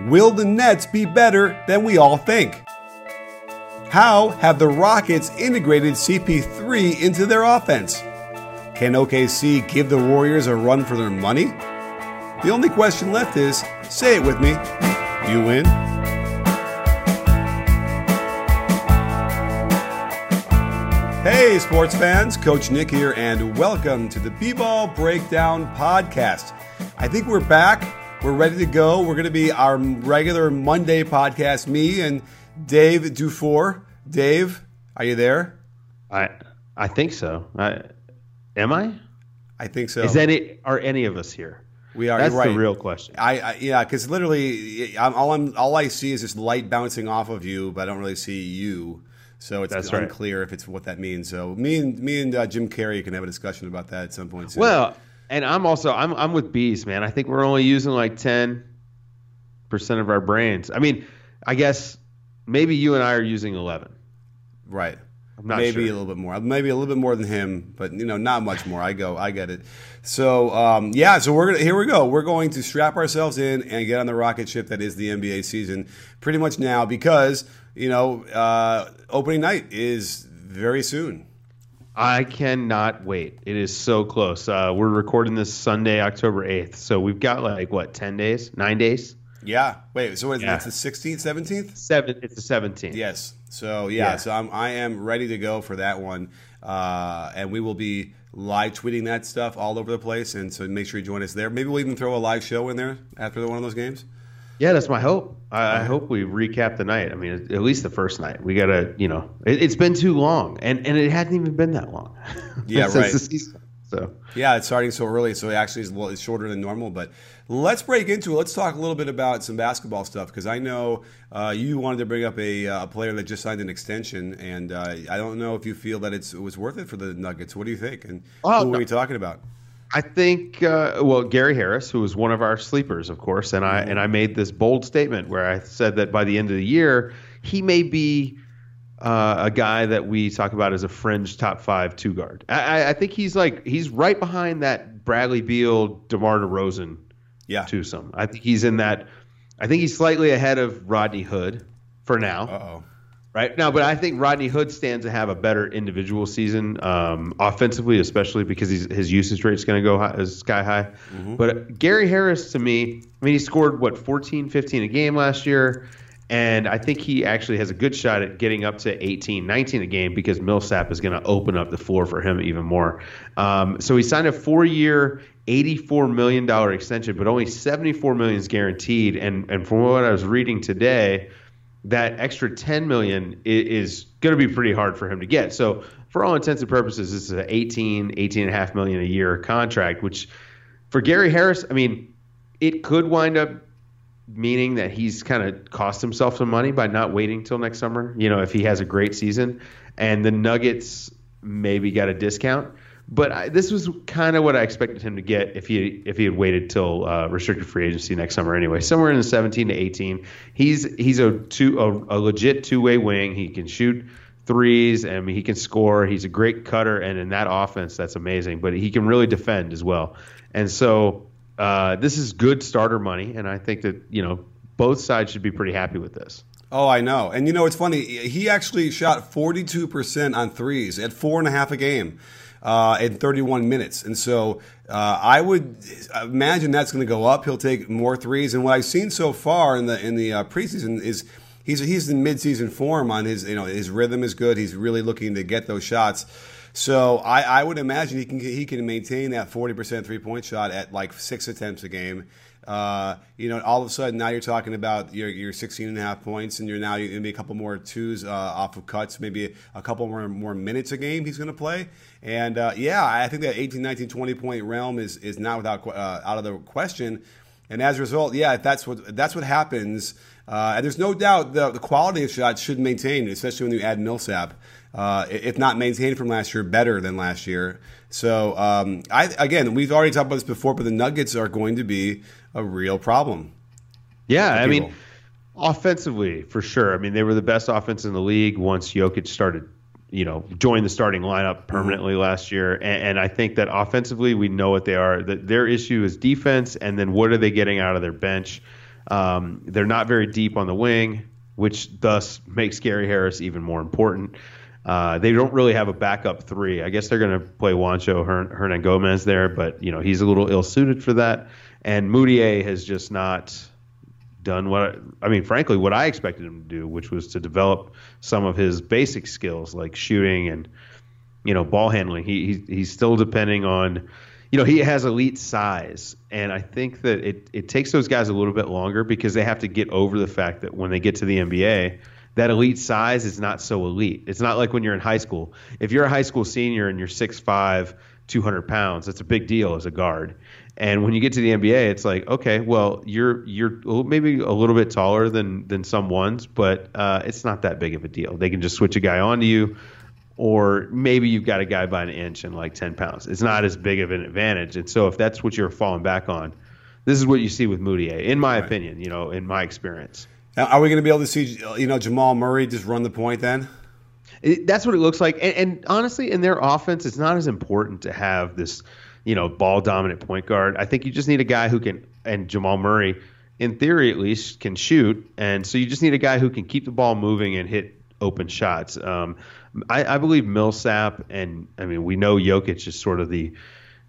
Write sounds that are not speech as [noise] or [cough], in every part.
Will the Nets be better than we all think? How have the Rockets integrated CP3 into their offense? Can OKC give the Warriors a run for their money? The only question left is say it with me. You win. Hey, sports fans, Coach Nick here, and welcome to the B Ball Breakdown Podcast. I think we're back. We're ready to go. We're going to be our regular Monday podcast. Me and Dave Dufour. Dave, are you there? I I think so. I, am I? I think so. Is any are any of us here? We are. That's right. the real question. I, I yeah, because literally, I'm, all I'm all I see is this light bouncing off of you, but I don't really see you. So it's That's unclear if it's what that means. So me and me and uh, Jim Carrey can have a discussion about that at some point. Soon. Well, and I'm also I'm I'm with bees, man. I think we're only using like ten percent of our brains. I mean, I guess maybe you and I are using eleven. right. I'm not maybe sure. a little bit more, maybe a little bit more than him, but you know, not much more. I go, I get it. So um, yeah, so we're gonna here we go. We're going to strap ourselves in and get on the rocket ship that is the NBA season pretty much now because you know uh, opening night is very soon. I cannot wait. It is so close. Uh, we're recording this Sunday, October eighth. So we've got like what ten days, nine days, Yeah. Wait. So it's, Yeah. it's the sixteenth, seventeenth. seven. It's the seventeenth. Yes. So yeah, Yeah. so I'm I am ready to go for that one, uh, and we will be live tweeting that stuff all over the place. And so make sure you join us there. Maybe we'll even throw a live show in there after one of those games. Yeah, that's my hope. I, I hope we recap the night. I mean, at least the first night. We gotta, you know, it, it's been too long, and and it hadn't even been that long. [laughs] Yeah, right. season. So Yeah, it's starting so early, so it actually is it's shorter than normal. But let's break into it. Let's talk a little bit about some basketball stuff because I know uh, you wanted to bring up a, uh, a player that just signed an extension, and uh, I don't know if you feel that it's, it was worth it for the Nuggets. What do you think? And Oh, who no. are we talking about? I think, uh, well, Gary Harris, who was one of our sleepers, of course, and I and I made this bold statement where I said that by the end of the year, he may be uh, a guy that we talk about as a fringe top five two guard. I, I- think he's like he's right behind that Bradley Beal, DeMar DeRozan Yeah. twosome. I think he's in that. I think he's slightly ahead of Rodney Hood for now. Uh oh. Right now, but I think Rodney Hood stands to have a better individual season, um, offensively, especially because his usage rate is going to go high, is sky high. But Gary Harris, to me, I mean, he scored what 14, 15 a game last year, and I think he actually has a good shot at getting up to 18, 19 a game because Millsap is going to open up the floor for him even more. Um, so he signed a four-year, $84 million extension, but only 74 million is guaranteed. And and from what I was reading today that extra 10 million i- is going to be pretty hard for him to get. So for all intents and purposes, this is an 18, 18 and a half million a year contract, which for Gary Harris, I mean, it could wind up meaning that he's kind of cost himself some money by not waiting till next summer, you know, if he has a great season and the Nuggets maybe got a discount. But I, this was kind of what I expected him to get if he if he had waited till uh, restricted free agency next summer. Anyway, somewhere in the 17 to 18. He's he's a two a, a legit two way wing. He can shoot threes. Mean, he can score. He's a great cutter, and in that offense, that's amazing. But he can really defend as well. And so uh, this is good starter money, and I think that you know both sides should be pretty happy with this. Oh, I know. And you know, it's funny. He actually shot 42% on threes at four and a half a game uh, in 31 minutes. And so uh, I would imagine that's going to go up. He'll take more threes. And what I've seen so far in the in the uh, preseason is he's he's in midseason form on his you know his rhythm is good. He's really looking to get those shots. So I, I would imagine he can he can maintain that forty percent three point shot at like six attempts a game. Uh, you know, all of a sudden now you're talking about your, your 16 and a half points, and you're now going to be a couple more twos uh, off of cuts, maybe a couple more more minutes a game he's going to play. And uh, yeah, I think that 18, 19, 20 point realm is is not without uh, out of the question. And as a result, yeah, that's what that's what happens. Uh, and there's no doubt the, the quality of shots should maintain, especially when you add Millsap. Uh, if not maintained from last year, better than last year. So um, I again, we've already talked about this before, but the Nuggets are going to be a real problem. Yeah, I mean, offensively for sure. I mean, they were the best offense in the league once Jokic started you know, joined the starting lineup permanently mm-hmm. last year. And, and, I think that offensively, we know what they are. That their issue is defense, and then what are they getting out of their bench? Um, they're not very deep on the wing, which thus makes Gary Harris even more important. Uh, they don't really have a backup three. I guess they're going to play Juancho Hernangomez there, but you know he's a little ill suited for that. And Mudiay has just not done what I mean, frankly, what I expected him to do, which was to develop some of his basic skills like shooting and you know ball handling. He, he he's still depending on, you know, he has elite size, and I think that it it takes those guys a little bit longer because they have to get over the fact that when they get to the NBA. That elite size is not so elite. It's not like when you're in high school. If you're a high school senior and you're 6'5, 200 pounds, that's a big deal as a guard and when you get to the NBA, it's like, okay, well, you're you're maybe a little bit taller than than some ones, but uh, it's not that big of a deal. They can just switch a guy onto you, or maybe you've got a guy by an inch and like 10 pounds. It's not as big of an advantage. And so if that's what you're falling back on, this is what you see with Mudiay, in my right. opinion. You know, in my experience. Now, are we going to be able to see you know Jamal Murray just run the point then? It, that's what it looks like. And, and honestly, in their offense, it's not as important to have this you know, ball dominant point guard. I think you just need a guy who can, and Jamal Murray, in theory at least, can shoot. And so you just need a guy who can keep the ball moving and hit open shots. Um, I, I, believe Millsap, and I mean, we know Jokic is sort of the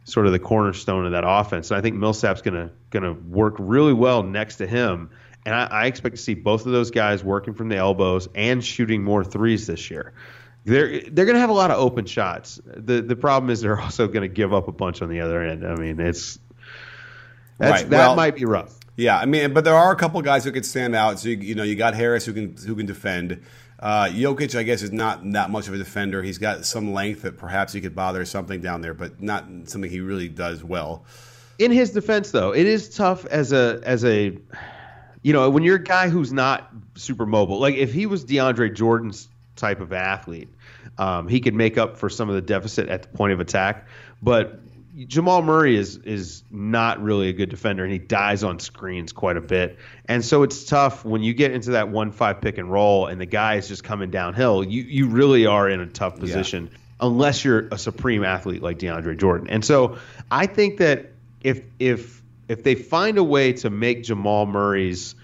sort of the cornerstone of that offense. And I think Millsap's gonna gonna work really well next to him. And I, I expect to see both of those guys working from the elbows and shooting more threes this year they're they're going to have a lot of open shots. The the problem is they're [laughs] also going to give up a bunch on the other end. I mean, it's right. that well, might be rough. Yeah, I mean, but there are a couple guys who could stand out. So you, you know, you got Harris who can who can defend. Uh, Jokic, I guess, is not that much of a defender. He's got some length that perhaps he could bother something down there, but not something he really does well. In his defense, though, it is tough as a as a you know when you're a guy who's not super mobile. Like if he was DeAndre Jordan's type of athlete, um, he could make up for some of the deficit at the point of attack. But Jamal Murray is is not really a good defender, and he dies on screens quite a bit. And so it's tough when you get into that one five pick and roll, and the guy is just coming downhill. You you really are in a tough position yeah. unless you're a supreme athlete like DeAndre Jordan. And so I think that if if if they find a way to make Jamal Murray's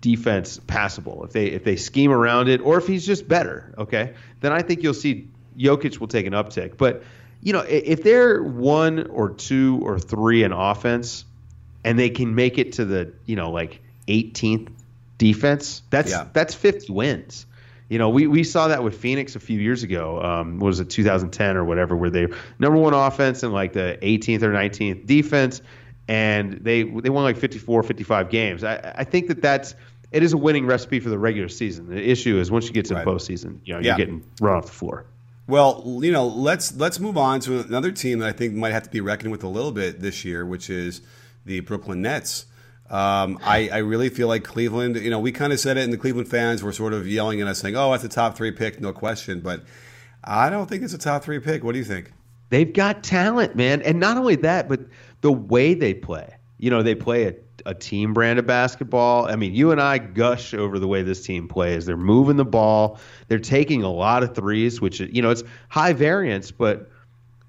defense passable, if they if they scheme around it, or if he's just better, okay, then I think you'll see Jokic will take an uptick. But you know, if they're one or two or three in offense, and they can make it to the you know like 18th defense, that's yeah. that's 50 wins. You know, we, we saw that with Phoenix a few years ago. Um, was it 2010 or whatever, where they number one offense and like the 18th or 19th defense, and they they won like 54, 55 games. I, I think that that's it is a winning recipe for the regular season. The issue is once you get to right. the postseason, you know, you're getting run off the floor. Well, you know, let's let's move on to another team that I think might have to be reckoned with a little bit this year, which is the Brooklyn Nets. Um, I, I, really feel like Cleveland. You know, we kind of said it, and the Cleveland fans were sort of yelling at us, saying, "Oh, that's a top three pick, no question." But I don't think it's a top three pick. What do you think? They've got talent, man, and not only that, but the way they play. You know, they play a a team brand of basketball. I mean, you and I gush over the way this team plays. They're moving the ball. They're taking a lot of threes, which you know it's high variance, but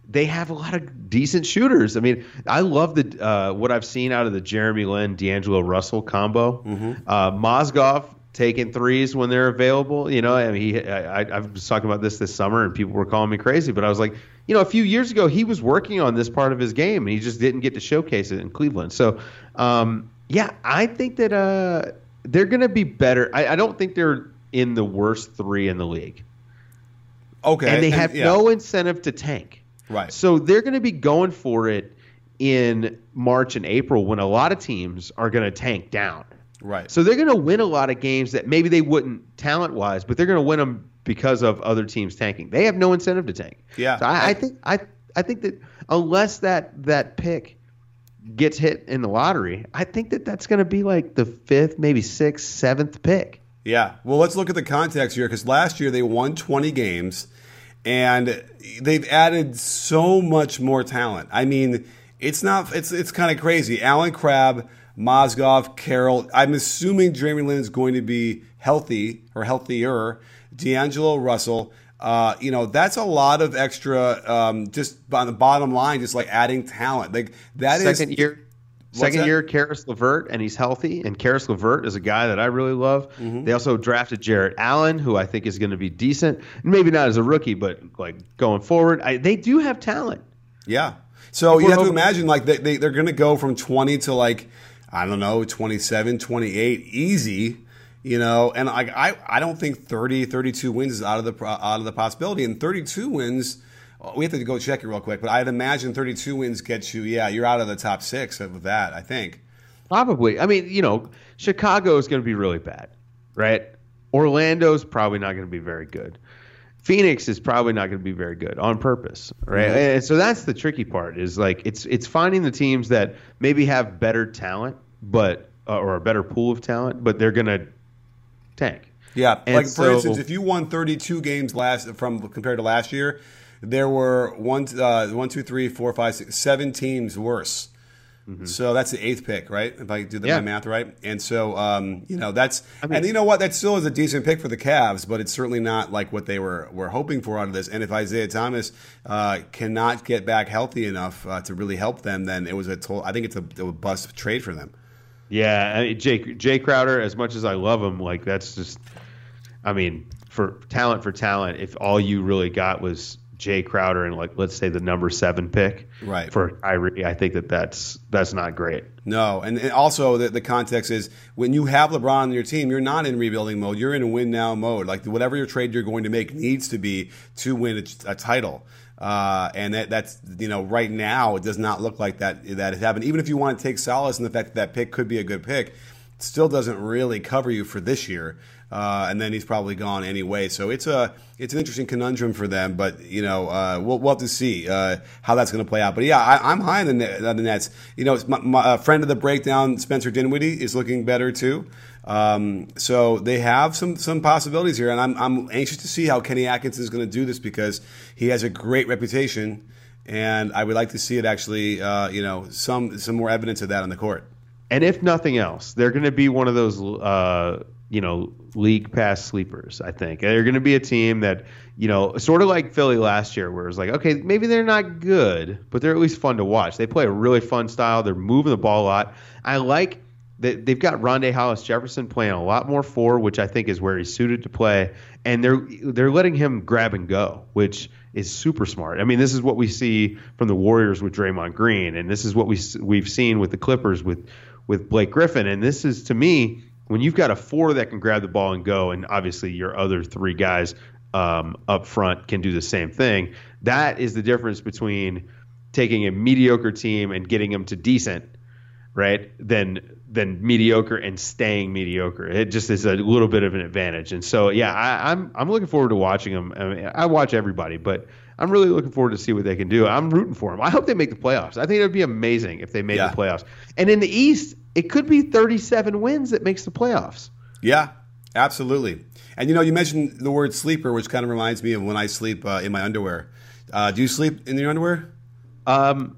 they have a lot of decent shooters. I mean, I love the uh, what I've seen out of the Jeremy Lin D'Angelo Russell combo. Mm-hmm. Uh, Mozgov taking threes when they're available. You know, I mean, he, I, I, I was talking about this this summer, and people were calling me crazy, but I was like, you know, a few years ago he was working on this part of his game, and he just didn't get to showcase it in Cleveland. So, um, yeah, I think that uh, they're going to be better. I, I, don't think they're in the worst three in the league. Okay, and they have yeah. no incentive to tank. Right. So they're going to be going for it in March and April when a lot of teams are going to tank down. Right. So they're going to win a lot of games that maybe they wouldn't talent wise, but they're going to win them because of other teams tanking. They have no incentive to tank. Yeah. So I, I think I I think that unless that that pick gets hit in the lottery, I think that that's going to be like the fifth, maybe sixth, seventh pick. Yeah. Well, let's look at the context here because last year they won 20 games and they've added so much more talent. I mean, it's not it's it's kind of crazy. Allen Crabbe, Mozgov, Carroll. I'm assuming Jeremy Lin is going to be healthy or healthier. D'Angelo Russell. Uh, you know, that's a lot of extra. Um, just on the bottom line, just like adding talent. Like that second is, year. Second year, Caris LeVert, and he's healthy. And Caris LeVert is a guy that I really love. Mm-hmm. They also drafted Jarrett Allen, who I think is going to be decent. Maybe not as a rookie, but like going forward, I, they do have talent. Yeah. So you have to imagine like they, they, they're going to go from 20 to like, I don't know, 27, 28, easy you know and I, I i don't think 30 32 wins is out of the out of the possibility. And 32 wins we have to go check it real quick but i'd imagine 32 wins gets you yeah you're out of the top six of that i think. Probably. I mean you know chicago is going to be really bad right? Orlando's probably not going to be very good. Phoenix is probably not going to be very good on purpose, right? Mm-hmm. And so that's the tricky part is like it's it's finding the teams that maybe have better talent, but uh, or a better pool of talent, but they're going to tank. Yeah, and like for so, instance, if you won 32 games last from compared to last year, there were one, uh, one, two, three, four, five, six, seven teams worse. Mm-hmm. So that's the eighth pick, right? If I do the, yeah. math right, and so um, you know that's I mean, and you know what that still is a decent pick for the Cavs, but it's certainly not like what they were were hoping for out of this. And if Isaiah Thomas uh, cannot get back healthy enough uh, to really help them, then it was a total, I think it's a, a bust trade for them. Yeah, I mean, Jake Jae Crowder. As much as I love him, like that's just, I mean, for talent for talent. If all you really got was Jae Crowder and like let's say the number seven pick, right. for Kyrie, I think that that's that's not great. No, and, and also the, the context is when you have LeBron on your team, you're not in rebuilding mode. You're in a win now mode. Like whatever your trade you're going to make needs to be to win a, a title. Uh, and that, that's you know right now it does not look like that that has happened. Even if you want to take solace in the fact that that pick could be a good pick, still doesn't really cover you for this year. Uh, and then he's probably gone anyway. So it's a it's an interesting conundrum for them. But you know uh, we'll, we'll have to see uh, how that's going to play out. But yeah, I, am high on the, the Nets. You know, my, my friend of the breakdown, Spencer Dinwiddie, is looking better too. Um, so they have some some possibilities here, and I'm I'm anxious to see how Kenny Atkinson is going to do this because he has a great reputation, and I would like to see it actually, uh, you know, some some more evidence of that on the court. And if nothing else, they're going to be one of those, uh, you know, league pass sleepers. I think they're going to be a team that, you know, sort of like Philly last year, where it's like, okay, maybe they're not good, but they're at least fun to watch. They play a really fun style. They're moving the ball a lot. I like they, have got Rondae Hollis Jefferson playing a lot more four, which I think is where he's suited to play, and they're they're letting him grab and go, which is super smart. I mean, this is what we see from the Warriors with Draymond Green, and this is what we we've seen with the Clippers with with Blake Griffin, and this is to me when you've got a four that can grab the ball and go, and obviously your other three guys um, up front can do the same thing. That is the difference between taking a mediocre team and getting them to decent, right? Then than mediocre and staying mediocre. It just is a little bit of an advantage. And so, yeah, I, am I'm, I'm looking forward to watching them. I, mean, I watch everybody, but I'm really looking forward to see what they can do. I'm rooting for them. I hope they make the playoffs. I think it would be amazing if they made yeah. the playoffs. And in the East, it could be 37 wins that makes the playoffs. Yeah, absolutely. And you know, you mentioned the word sleeper, which kind of reminds me of when I sleep uh, in my underwear. Uh, do you sleep in your underwear? Um,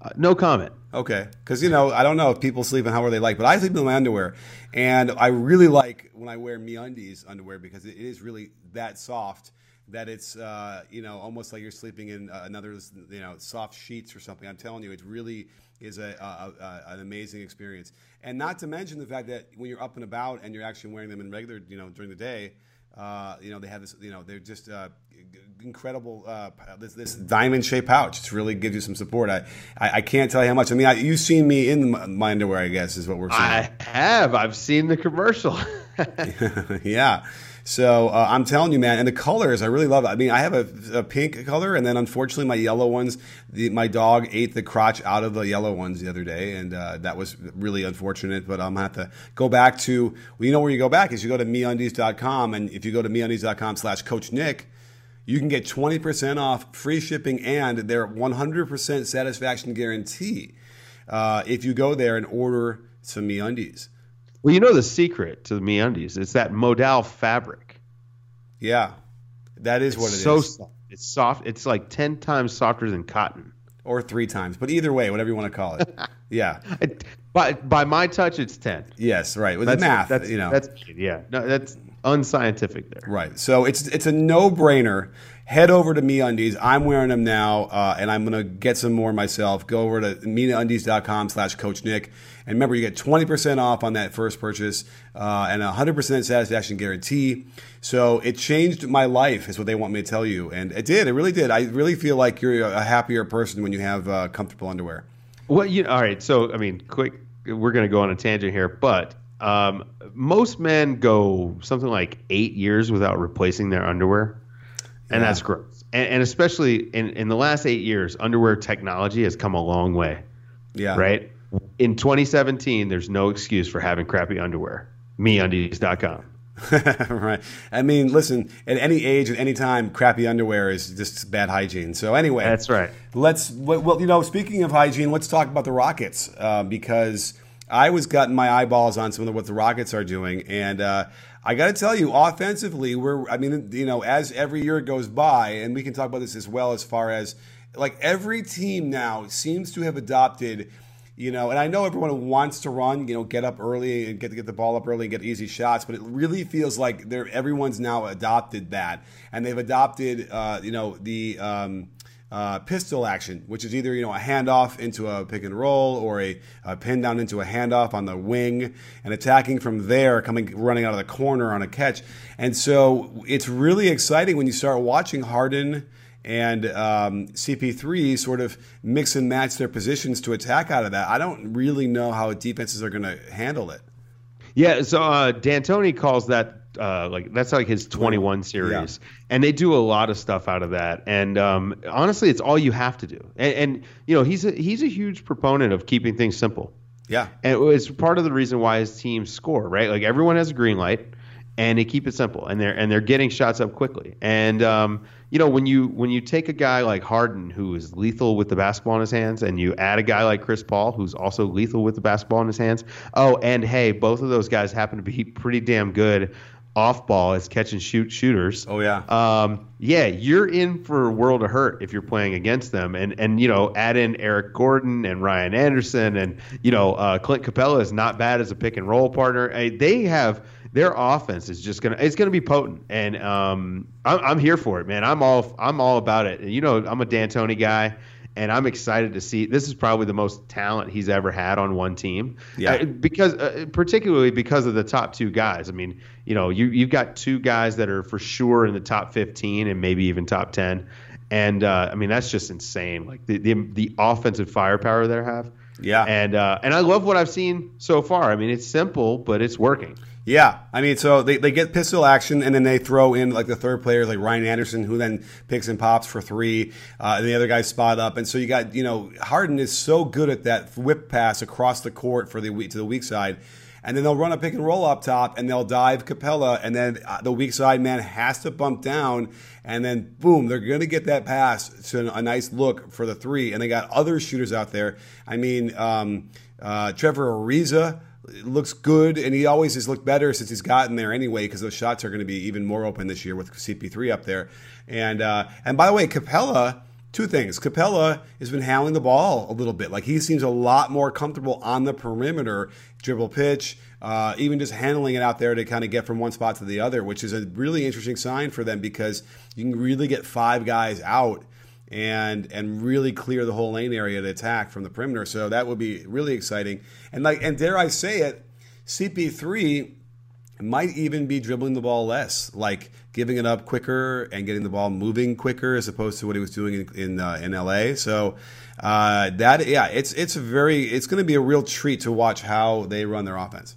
uh, no comment. Okay, because you know I don't know if people sleep and how are they like, but I sleep in my underwear, and I really like when I wear MeUndies underwear because it is really that soft that it's uh, you know almost like you're sleeping in uh, another you know soft sheets or something. I'm telling you, it really is a, a, a, an amazing experience, and not to mention the fact that when you're up and about and you're actually wearing them in regular you know during the day, Uh, you know, they have this. You know, they're just uh, incredible. Uh, this, this diamond shaped pouch. It's really gives you some support. I, I, I can't tell you how much. I mean, I, you've seen me in my underwear. I guess is what we're saying. I have. I've seen the commercial. [laughs] [laughs] yeah. So uh, I'm telling you, man, and the colors, I really love it. I mean, I have a, a pink color, and then unfortunately, my yellow ones, the, my dog ate the crotch out of the yellow ones the other day, and uh, that was really unfortunate. But I'm gonna have to go back to, well, you know where you go back is you go to meundies.com, and if you go to meundies.com slash Coach Nick, you can get 20% off free shipping and their 100% satisfaction guarantee uh, if you go there and order some MeUndies. Well, you know the secret to the MeUndies. It's that modal fabric. Yeah, that is it's what it so is. Soft. It's soft. It's like ten times softer than cotton. Or three times, but either way, whatever you want to call it. [laughs] yeah. It, by by my touch, it's ten. Yes, right. With that's, math, that's, you know. That's yeah. No, that's unscientific there. Right. So it's it's a no brainer. Head over to Me Undies. I'm wearing them now, uh, and I'm gonna get some more myself. Go over to MeUndies.com slash Coach Nick, and remember you get 20% off on that first purchase uh, and 100% satisfaction guarantee. So it changed my life, is what they want me to tell you, and it did. It really did. I really feel like you're a happier person when you have uh, comfortable underwear. Well, you all right. So I mean, quick. We're gonna go on a tangent here, but um, most men go something like eight years without replacing their underwear, and Yeah. that's gross. And, and especially in, in the last eight years, underwear technology has come a long way, Yeah. right? In 2017, there's no excuse for having crappy underwear. MeUndies.com. [laughs] right. I mean, listen, at any age, at any time, crappy underwear is just bad hygiene. So anyway, That's right. Let's well, you know, speaking of hygiene, let's talk about the Rockets uh, because I was gutting my eyeballs on some of what the Rockets are doing, and uh, I got to tell you, offensively, we're. I mean, you know, as every year goes by, and we can talk about this as well as far as like every team now seems to have adopted. You know, and I know everyone wants to run, you know, get up early and get to get the ball up early and get easy shots, but it really feels like they're everyone's now adopted that, and they've adopted, uh, you know, the um, uh, pistol action, which is either you know a handoff into a pick and roll or a, a pin down into a handoff on the wing and attacking from there, coming running out of the corner on a catch. And so it's really exciting when you start watching Harden and um, CP3 sort of mix and match their positions to attack out of that. I don't really know how defenses are going to handle it. Yeah, so uh, D'Antoni calls that uh, like that's like his 21 series, and they do a lot of stuff out of that. And um, honestly, it's all you have to do. And, and you know, he's a, he's a huge proponent of keeping things simple. Yeah. And it's part of the reason why his teams score, right? Like everyone has a green light, and they keep it simple, and they're and they're getting shots up quickly. And um, you know, when you when you take a guy like Harden, who is lethal with the basketball in his hands, and you add a guy like Chris Paul, who's also lethal with the basketball in his hands. Oh, and hey, both of those guys happen to be [laughs] pretty damn good off ball as catch and shoot shooters. Oh, yeah. Um, yeah, you're in for a world of hurt if you're playing against them, and and you know add in Eric Gordon and Ryan Anderson, and you know uh, Clint Capela is not bad as a pick and roll partner. Uh, they have their offense is just gonna it's gonna be potent, and um, I'm, I'm here for it, man. I'm all I'm all about it. You know, I'm a D'Antoni guy. And I'm excited to see. This is probably the most talent he's ever had on one team. Yeah. Uh, because uh, particularly because of the top two guys. I mean, you know, you you've got two guys that are for sure in the top 15 and maybe even top 10, and uh, I mean that's just insane. Like the the, the offensive firepower they have. Yeah. And uh, and I love what I've seen so far. I mean, it's simple, but it's working. Yeah, I mean, so they, they get pistol action, and then they throw in like the third player, like Ryan Anderson, who then picks and pops for three, uh, and the other guys spot up, and so you got you know Harden is so good at that whip pass across the court for the to the weak side, and then they'll run a pick and roll up top, and they'll dive Capela, and then uh, the weak side man has to bump down, and then boom, they're going to get that pass to a nice look for the three, and they got other shooters out there. I mean, um, uh, Trevor Ariza looks good, and he always has looked better since he's gotten there anyway. Because those shots are going to be even more open this year with CP3 up there. And uh, and by the way, Capela. Two things. Capela has been handling the ball a little bit. Like he seems a lot more comfortable on the perimeter, dribble pitch, uh, even just handling it out there to kind of get from one spot to the other, which is a really interesting sign for them because you can really get five guys out and and really clear the whole lane area to attack from the perimeter. So that would be really exciting. And like and dare I say it, CP3 might even be dribbling the ball less, like giving it up quicker and getting the ball moving quicker, as opposed to what he was doing in in, uh, in LA. So uh, that yeah, it's it's a very it's going to be a real treat to watch how they run their offense.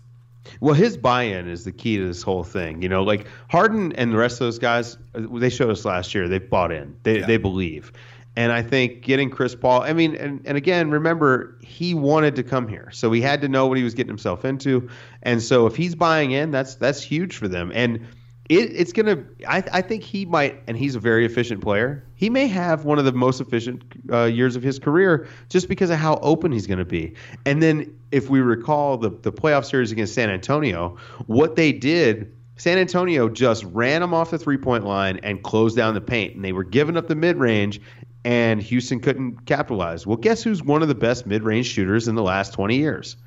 Well, his buy-in is the key to this whole thing. You know, like Harden and the rest of those guys, they showed us last year. They bought in. They yeah. they believe. And I think getting Chris Paul, I mean, and, and again, remember, he wanted to come here. So he had to know what he was getting himself into. And so if he's buying in, that's that's huge for them. And it, it's going to, I think he might, and he's a very efficient player. He may have one of the most efficient uh, years of his career just because of how open he's going to be. And then if we recall the, the playoff series against San Antonio, what they did San Antonio just ran them off the three point line and closed down the paint, and they were giving up the mid range, and Houston couldn't capitalize. Well, guess who's one of the best mid-range shooters in the last 20 years?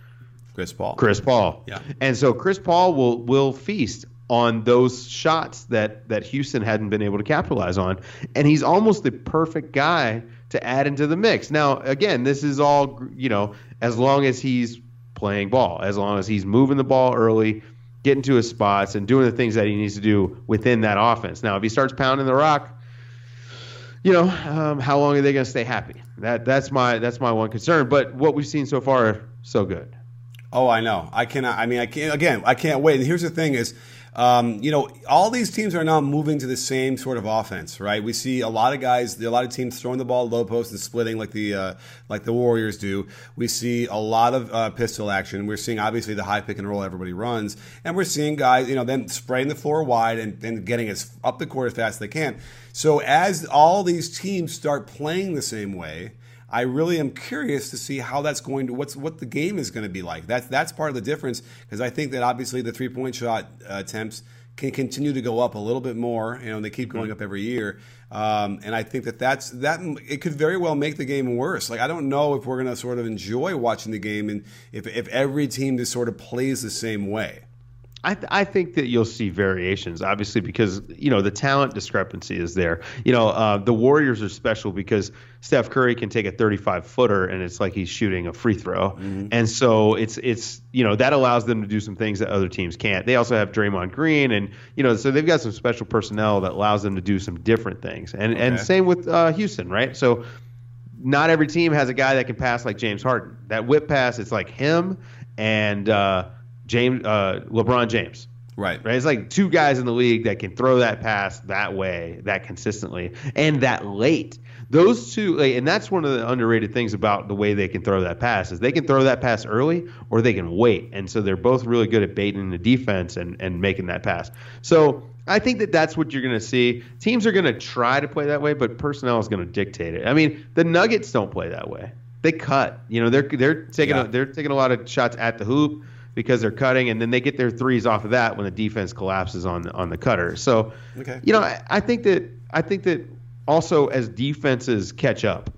Chris Paul. Chris Paul. Yeah. And so Chris Paul will will feast on those shots that that Houston hadn't been able to capitalize on, and he's almost the perfect guy to add into the mix. Now, again, this is all you know, as long as he's playing ball, as long as he's moving the ball early, getting to his spots, and doing the things that he needs to do within that offense. Now, if he starts pounding the rock, you know, um, how long are they going to stay happy? That that's my that's my one concern. But what we've seen so far, so good. Oh, I know. I cannot. I mean, I can't. Again, I can't wait. And here's the thing: is um, you know, all these teams are now moving to the same sort of offense, right? We see a lot of guys, a lot of teams throwing the ball low post and splitting like the uh, like the Warriors do. We see a lot of uh, pistol action. We're seeing obviously the high pick and roll everybody runs, and we're seeing guys, you know, then spraying the floor wide and, and getting as up the court as fast as they can. So as all these teams start playing the same way I really am curious to see how that's going to what's what the game is going to be like. That's that's part of the difference because I think that obviously the three point shot uh, attempts can continue to go up a little bit more. You know, and they keep going mm-hmm. up every year. Um, and I think that that's that it could very well make the game worse. Like I don't know if we're going to sort of enjoy watching the game and if if every team just sort of plays the same way. I, th- I think that you'll see variations, obviously, because you know the talent discrepancy is there. You know, uh, the Warriors are special because Steph Curry can take a 35 footer and it's like he's shooting a free throw, mm-hmm. and so it's it's you know that allows them to do some things that other teams can't. They also have Draymond Green, and you know so they've got some special personnel that allows them to do some different things. And okay. and same with uh, Houston, right? So not every team has a guy that can pass like James Harden. That whip pass, it's like him and. Uh, James uh, LeBron James. Right. Right. It's like two guys in the league that can throw that pass that way, that consistently, and that late. Those two, and that's one of the underrated things about the way they can throw that pass is they can throw that pass early or they can wait, and so they're both really good at baiting the defense and and making that pass. So I think that that's what you're going to see. Teams are going to try to play that way, but personnel is going to dictate it. I mean, the Nuggets don't play that way. They cut. You know, they're they're taking yeah. a, they're taking a lot of shots at the hoop because they're cutting, and then they get their threes off of that when the defense collapses on on the cutter. So, okay. you know, I, I think that I think that also as defenses catch up,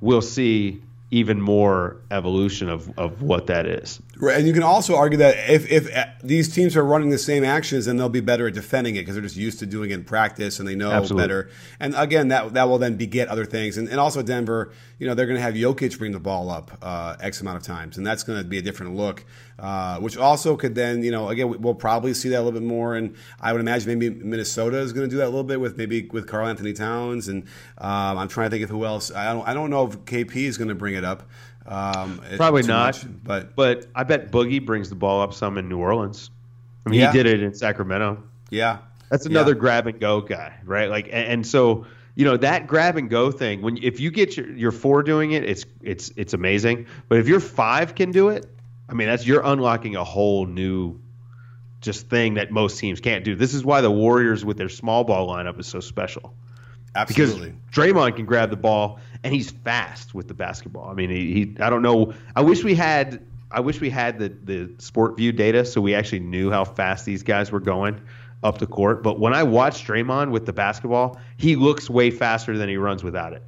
we'll see even more evolution of, of what that is. Right, and you can also argue that if, if uh, these teams are running the same actions, then they'll be better at defending it because they're just used to doing it in practice and they know Absolutely. better. And again, that that will then beget other things. And, and also Denver, you know, they're going to have Jokic bring the ball up uh, x amount of times, and that's going to be a different look, uh, which also could then, you know, again, we'll probably see that a little bit more. And I would imagine maybe Minnesota is going to do that a little bit with maybe with Karl-Anthony Towns. And um, I'm trying to think of who else. I don't I don't know if KP is going to bring it up. Um, Probably not, much, but but I bet Boogie brings the ball up some in New Orleans. I mean, yeah. he did it in Sacramento. Yeah, that's another yeah. grab and go guy, right? Like, and, and, so you know that grab and go thing. When if you get your your four doing it, it's it's it's amazing. But if your five can do it, I mean, that's you're unlocking a whole new just thing that most teams can't do. This is why the Warriors with their small ball lineup is so special. Absolutely. Because Draymond can grab the ball and he's fast with the basketball. I mean, he, he I don't know. I wish we had I wish we had the the SportVU data so we actually knew how fast these guys were going up the court. But when I watch Draymond with the basketball, he looks way faster than he runs without it.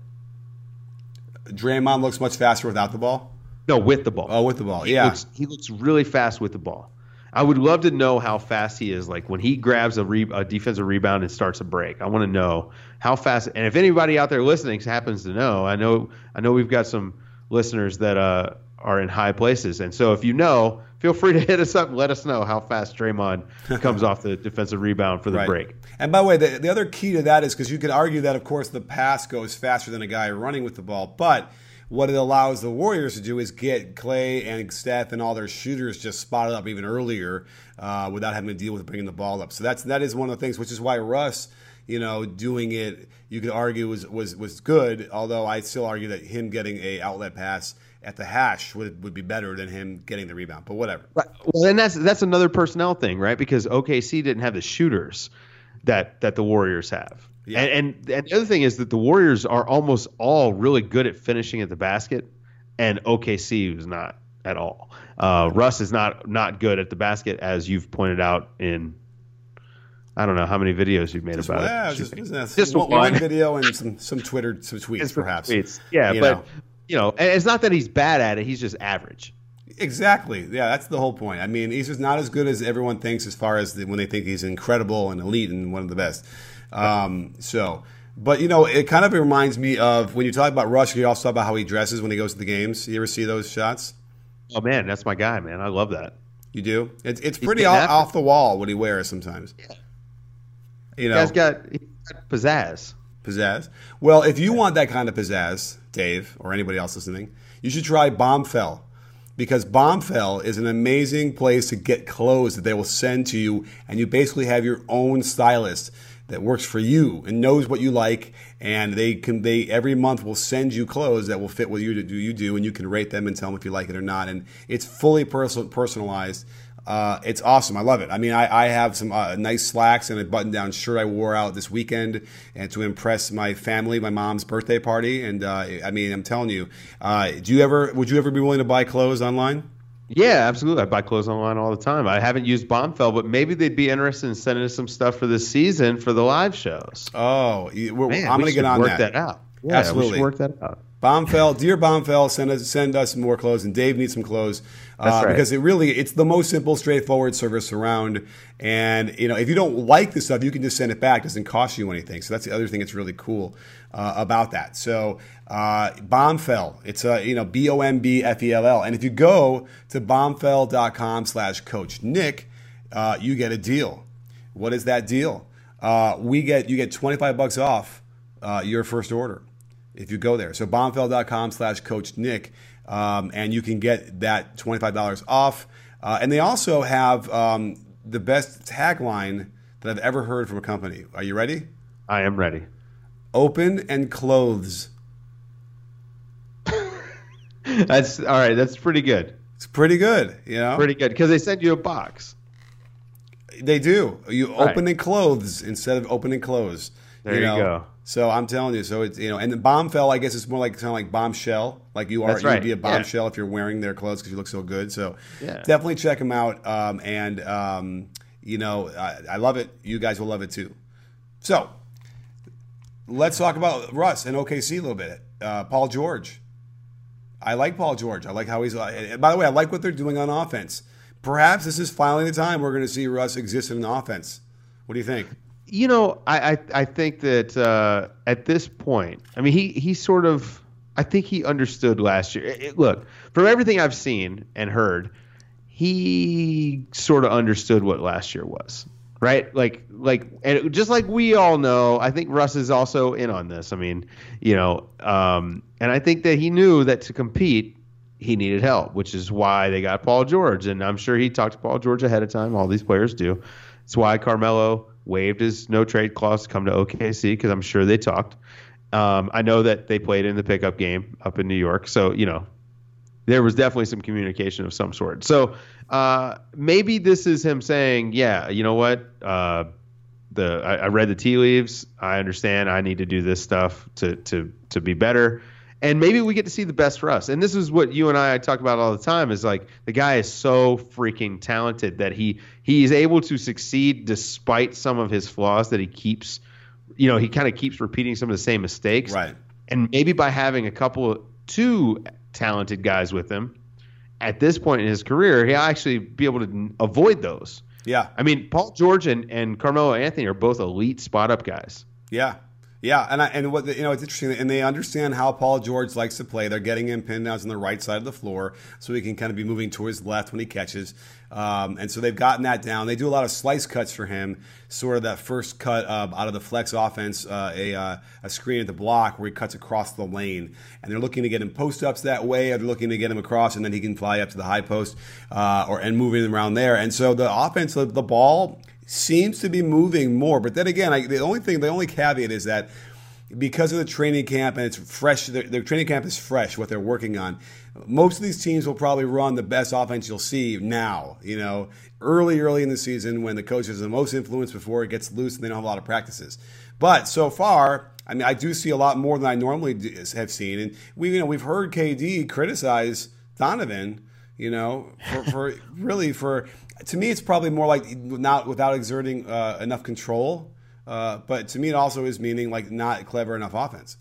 Draymond looks much faster without the ball. No, with the ball. Oh, with the ball. He yeah, looks, he looks really fast with the ball. I would love to know how fast he is. Like when he grabs a, re- a defensive rebound and starts a break, I want to know how fast. And if anybody out there listening happens to know, I know I know we've got some listeners that uh, are in high places. And so if you know, feel free to hit us up and let us know how fast Draymond [laughs] comes off the defensive rebound for the Right. break. And by the way, the, the other key to that is because you could argue that, of course, the pass goes faster than a guy running with the ball. But what it allows the Warriors to do is get Clay and Steph and all their shooters just spotted up even earlier uh, without having to deal with bringing the ball up. So that's that is one of the things, which is why Russ, you know, doing it, you could argue was was was good. Although I still argue that him getting a outlet pass at the hash would, would be better than him getting the rebound. But whatever. Right. Well, and that's that's another personnel thing, right? Because OKC didn't have the shooters that that the Warriors have. Yeah. And, and and the other thing is that the Warriors are almost all really good at finishing at the basket, and OKC is not at all. Uh, Russ is not not good at the basket, as you've pointed out in. I don't know how many videos you've made Just, about yeah, it. just, just, Just one, one. one video and some some Twitter some tweets It's perhaps. tweets. Yeah, You but know. you know, it's not that he's bad at it; he's just average. Exactly. Yeah, that's the whole point. I mean, he's just not as good as everyone thinks as far as the, when they think he's incredible and elite and one of the best. Um, so, but you know, it kind of reminds me of when you talk about Russ. You also talk about how he dresses when he goes to the games. You ever see those shots? Oh man, that's my guy, man. I love that. You do. It's it's pretty off, off the wall what he wears sometimes. Yeah. You know, Guy's got, he's got pizzazz. pizzazz. Well, if you want that kind of pizzazz, Dave, or anybody else listening, you should try Bombfell. Because Bombfell is an amazing place to get clothes that they will send to you, and you basically have your own stylist that works for you and knows what you like, and they can they every month will send you clothes that will fit what you do you do, and you can rate them and tell them if you like it or not, and it's fully personal, personalized. Uh, it's awesome. I love it. I mean, I, I have some uh, nice slacks and a button-down shirt I wore out this weekend, and to impress my family, my mom's birthday party. And uh, I mean, I'm telling you, uh, do you ever? Would you ever be willing to buy clothes online? Yeah, absolutely. I buy clothes online all the time. I haven't used Bombfell, but maybe they'd be interested in sending us some stuff for this season for the live shows. Oh, Man, I'm going to get should on work that. that, out. Yeah, Absolutely. we should work that out. Bombfell, dear Bombfell, send us send us more clothes, and Dave needs some clothes uh, right. because it really it's the most simple, straightforward service around. And you know, if you don't like the stuff, you can just send it back. It doesn't cost you anything. So that's the other thing that's really cool uh, about that. So uh, Bombfell, it's a you know B O M B F E L L, and if you go to bombfell.com/slash Coach Nick, uh, you get a deal. What is that deal? Uh, we get you get 25 bucks off uh, your first order if you go there. So bombfell.com slash coach Nick, um, and you can get that $25 off. Uh, and they also have um, the best tagline that I've ever heard from a company. Are you ready? I am ready. Open and clothes. [laughs] That's all right. That's pretty good. It's pretty good, you know. Pretty good because they send you a box. They do. You Right. open and clothes instead of open and close. There you know? go. So I'm telling you. So it's you know, and the bombfell. I guess it's more like kind of like bombshell. Like you are, That's you'd be a yeah. bombshell if you're wearing their clothes because you look so good. So Yeah. definitely check them out. Um, and um, you know, I, I love it. You guys will love it too. So let's talk about Russ and OKC a little bit. Uh, Paul George. I like Paul George. I like how he's. Uh, by the way, I like what they're doing on offense. Perhaps this is finally the time we're going to see Russ exist in an offense. What do you think? You know, I I, I think that uh, at this point, I mean, he he sort of, I think he understood last year. It- it- look, from everything I've seen and heard, he sort of understood what last year was, right? Like like, and just like we all know, I think Russ is also in on this. I mean, you know, um, and I think that he knew that to compete. He needed help, which is why they got Paul George, and I'm sure he talked to Paul George ahead of time. All these players do. It's why Carmelo waived his no trade clause to come to OKC because I'm sure they talked. Um, I know that they played in the pickup game up in New York, so you know there was definitely some communication of some sort. So uh, maybe this is him saying, "Yeah, you know what? Uh, the I, I read the tea leaves. I understand. I need to do this stuff to to to be better." And maybe we get to see the best for us. And this is what you and I talk about all the time is like the guy is so freaking talented that he he is able to succeed despite some of his flaws that he keeps you know, he kind of keeps repeating some of the same mistakes. Right. And maybe by having a couple of two talented guys with him at this point in his career, he'll actually be able to avoid those. Yeah. I mean, Paul George and, and Carmelo Anthony are both elite spot up guys. Yeah. Yeah, and I, and what you know, it's interesting, and they understand how Paul George likes to play. They're getting him pinned down on the right side of the floor, so he can kind of be moving towards left when he catches. Um, and so they've gotten that down. They do a lot of slice cuts for him, sort of that first cut uh, out of the flex offense, uh, a, uh, a screen at the block where he cuts across the lane. And they're looking to get him post ups that way, or they're looking to get him across, and then he can fly up to the high post uh, or and moving around there. And so the offense, the, the ball seems to be moving more. But then again, I, the only thing, the only caveat is that because of the training camp and it's fresh, their, their, training camp is fresh, what they're working on. Most of these teams will probably run the best offense you'll see now, you know, early, early in the season when the coach has the most influence before it gets loose and they don't have a lot of practices. But so far, I mean, I do see a lot more than I normally have seen. And we, you know, we've heard KD criticize Donovan, you know, for, for really for to me, it's probably more like not without exerting uh, enough control. Uh, but to me, it also is meaning like not clever enough offense.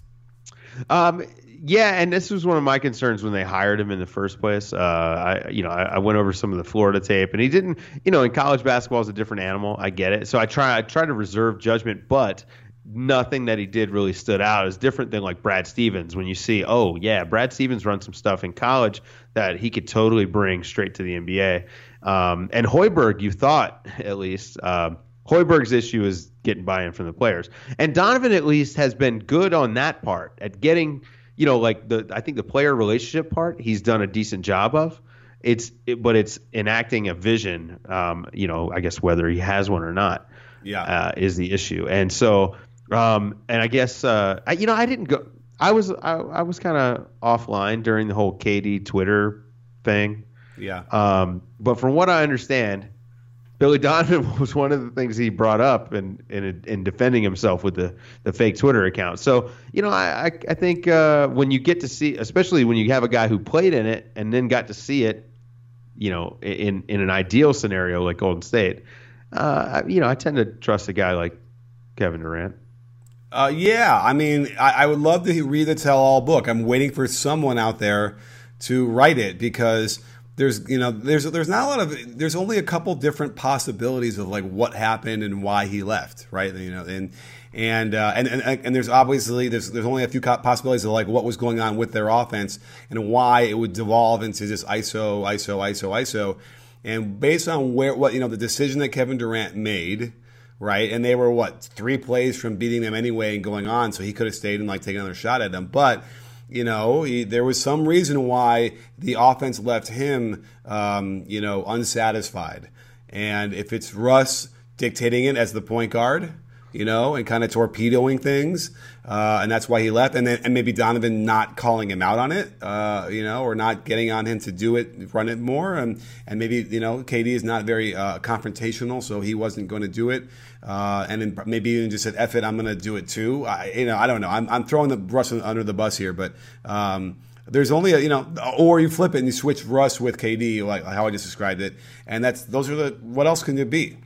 Um, yeah, and this was one of my concerns when they hired him in the first place. Uh, I, you know, I, I, went over some of the Florida tape, and he didn't. You know, in college basketball is a different animal. I get it. So I try, I try to reserve judgment, but nothing that he did really stood out is different than like Brad Stevens. When you see, oh yeah, Brad Stevens run some stuff in college that he could totally bring straight to the NBA. Um, and Hoiberg, you thought at least. Um, Hoiberg's issue is getting buy-in from the players, and Donovan at least has been good on that part at getting, you know, like the I think the player relationship part he's done a decent job of. It's it, but it's enacting a vision. Um, you know, I guess whether he has one or not, yeah, uh, is the issue. And so, um, and I guess uh, I, you know, I didn't go. I was I, I was kind of offline during the whole KD Twitter thing. Yeah. Um, but from what I understand, Billy Donovan [laughs] was one of the things he brought up in in, in defending himself with the, the fake Twitter account. So you know, I I, think uh, when you get to see, especially when you have a guy who played in it and then got to see it, you know, in in an ideal scenario like Golden State, uh, you know, I tend to trust a guy like Kevin Durant. Uh, yeah, I mean, I, I would love to read the tell-all book. I'm waiting for someone out there to write it because there's you know there's there's not a lot of there's only a couple different possibilities of like what happened and why he left right you know and and uh, and, and and there's obviously there's there's only a few possibilities of like what was going on with their offense and why it would devolve into just ISO ISO ISO ISO and based on where what you know the decision that Kevin Durant made right and they were what three plays from beating them anyway and going on so he could have stayed and like taken another shot at them but you know, he, there was some reason why the offense left him, um, you know, unsatisfied. And if it's Russ dictating it as the point guard, you know, and kind of torpedoing things, uh, and that's why he left. And then and maybe Donovan not calling him out on it, uh, you know, or not getting on him to do it, run it more, and and maybe you know, KD is not very uh, confrontational, so he wasn't going to do it, uh, and then maybe even just said, "F it, I'm going to do it too." I, you know, I don't know. I'm I'm throwing the Russ under the bus here, but. Um, there's only a you know, or you flip it and you switch Russ with KD, like how I just described it, and that's those are the what else can it be?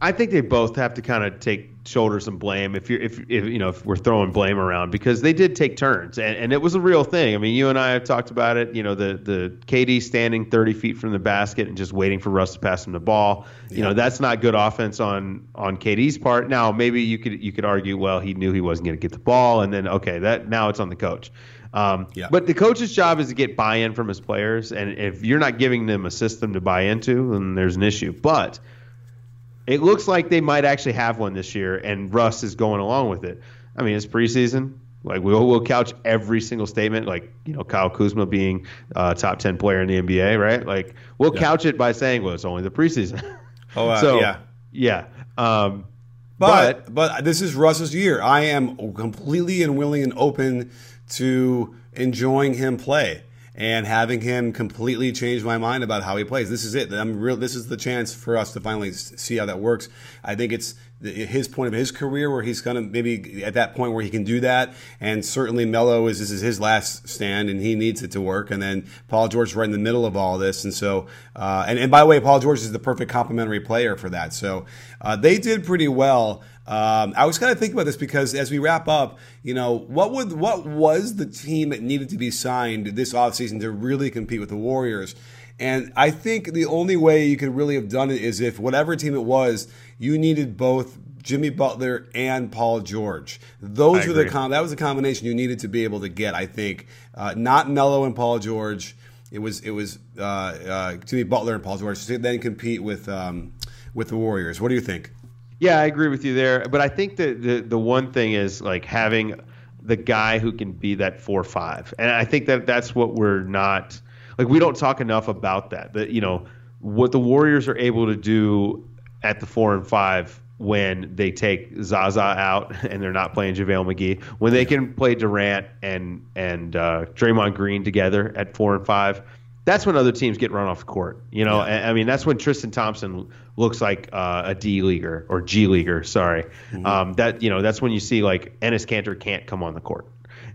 I think they both have to kind of take shoulder some blame if you're if, if you know if we're throwing blame around because they did take turns and, and it was a real thing. I mean, you and I have talked about it. You know, the the KD standing 30 feet from the basket and just waiting for Russ to pass him the ball. You yeah. know, that's not good offense on on KD's part. Now, maybe you could you could argue, well, he knew he wasn't going to get the ball, and then okay, that now it's on the coach. Um, yeah. But the coach's job is to get buy-in from his players, and if you're not giving them a system to buy into, then there's an issue. But it looks like they might actually have one this year, and Russ is going along with it. I mean, it's preseason. Like we'll we'll couch every single statement, like you know Kyle Kuzma being a top ten player in the NBA, right? Like we'll yeah. couch it by saying, well, it's only the preseason. [laughs] Oh, uh, so, yeah, yeah. Um, but, but but this is Russ's year. I am completely and willing and open to enjoying him play and having him completely change my mind about how he plays. This is it. I'm real. This is the chance for us to finally see how that works. I think it's his point of his career where he's going to maybe at that point where he can do that. And certainly Melo is this is his last stand and he needs it to work. And then Paul George is right in the middle of all this. And so, uh, and, and by the way, Paul George is the perfect complementary player for that. So uh, they did pretty well. Um, I was kind of thinking about this because as we wrap up, you know, what would what was the team that needed to be signed this offseason to really compete with the Warriors? And I think the only way you could really have done it is if whatever team it was, you needed both Jimmy Butler and Paul George. Those I were the com- that was the combination you needed to be able to get. I think uh, not Melo and Paul George. It was it was uh, uh, Jimmy Butler and Paul George to then compete with um, with the Warriors. What do you think? Yeah, I agree with you there. But I think that the the one thing is like having the guy who can be that four five, and I think that that's what we're not like. We don't talk enough about that. That you know what the Warriors are able to do at the four and five when they take Zaza out [laughs] and they're not playing JaVale McGee, when they can play Durant and and uh, Draymond Green together at four and five, that's when other teams get run off the court. You know, Yeah. I I mean that's when Tristan Thompson looks like uh, a D leaguer or G leaguer. Sorry, Mm-hmm. um, that you know that's when you see like Enes Kanter can't come on the court.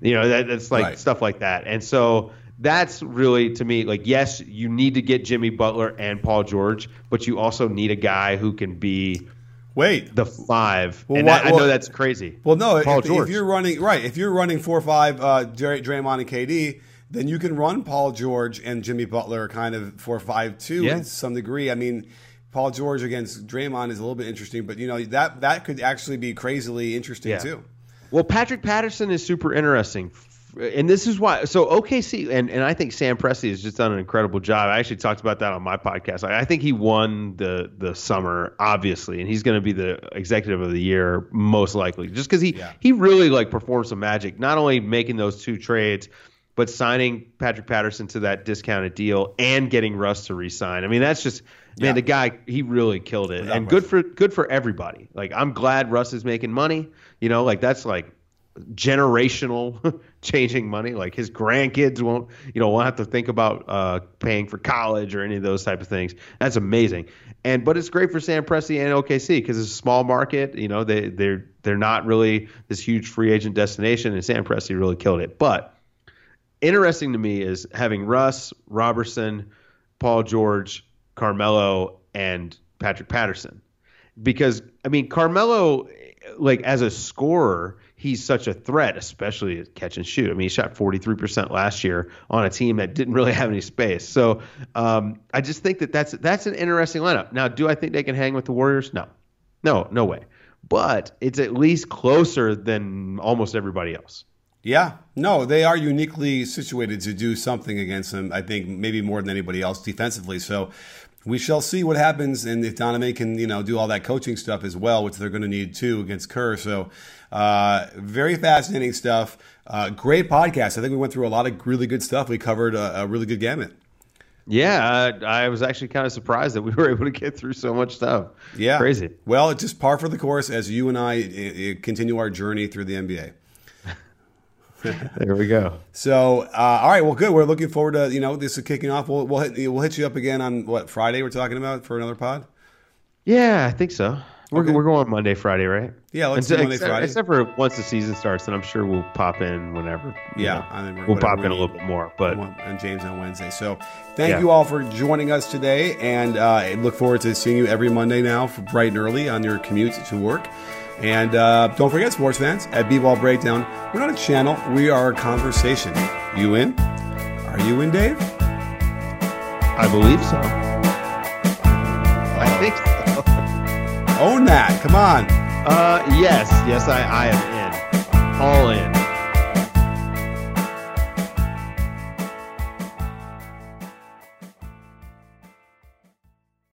You know that, that's like Right. stuff like that, and so that's really to me like yes, you need to get Jimmy Butler and Paul George, but you also need a guy who can be Wait, the five. Well, and why- I well- know that's crazy. Well, no. Paul if, George. if you're running right, if you're running four five, uh, Dray- Draymond and KD, then you can run Paul George and Jimmy Butler kind of four five two Yeah. to some degree. I mean, Paul George against Draymond is a little bit interesting, but you know that that could actually be crazily interesting Yeah. too. Well, Patrick Patterson is super interesting. And this is why. So OKC and, and I think Sam Presti has just done an incredible job. I actually talked about that on my podcast. I, I think he won the the summer, obviously, and he's going to be the executive of the year most likely, just because he Yeah. he really like performed some magic. Not only making those two trades, but signing Patrick Patterson to that discounted deal and getting Russ to resign. I mean, that's just man, Yeah. the guy he really killed it, Without and good for good for everybody. Like I'm glad Russ is making money. You know, like that's like generational [laughs] changing money. Like his grandkids won't, you know, won't have to think about uh, paying for college or any of those type of things. That's amazing. And but it's great for Sam Presti and OKC because it's a small market. You know, they they're they're not really this huge free agent destination, and Sam Presti really killed it. But interesting to me is having Russ, Roberson, Paul George, Carmelo, and Patrick Patterson. Because I mean, Carmelo, like as a scorer, he's such a threat, especially at catch and shoot. I mean, he shot 43% last year on a team that didn't really have any space. So um, I just think that that's that's an interesting lineup. Now, do I think they can hang with the Warriors? No, no, no way. But it's at least closer than almost everybody else. Yeah, no, they are uniquely situated to do something against them. I think maybe more than anybody else defensively. So we shall see what happens, and if Donovan can, you know, do all that coaching stuff as well, which they're going to need too against Kerr. So uh, very fascinating stuff. Uh, great podcast. I think we went through a lot of really good stuff. We covered a, a really good gamut. Yeah, I, I was actually kind of surprised that we were [laughs] able to get through so much stuff. Yeah, crazy. Well, it's just par for the course as you and I uh, uh, continue our journey through the NBA. [laughs] There we go. So, uh, all right, well, good. We're looking forward to you know this is kicking off. We'll we'll hit, we'll hit you up again on what Friday we're talking about for another pod. Yeah, I think so. We're, Okay. we're going Monday, Friday, right? Yeah, let's do Monday, except, Friday. Except for once the season starts, then I'm sure we'll pop in whenever. Yeah, know. I mean, we'll pop we in a little bit more. But and James on Wednesday. So, thank Yeah. you all for joining us today, and uh, I look forward to seeing you every Monday now, for bright and early on your commute to work. And uh, don't forget, sports fans, at B-Ball Breakdown, we're not a channel; we are a conversation. You in? Are you in, Dave? I believe so. I think so. Own that! Come on. Uh, yes, yes, I, I am in. All in.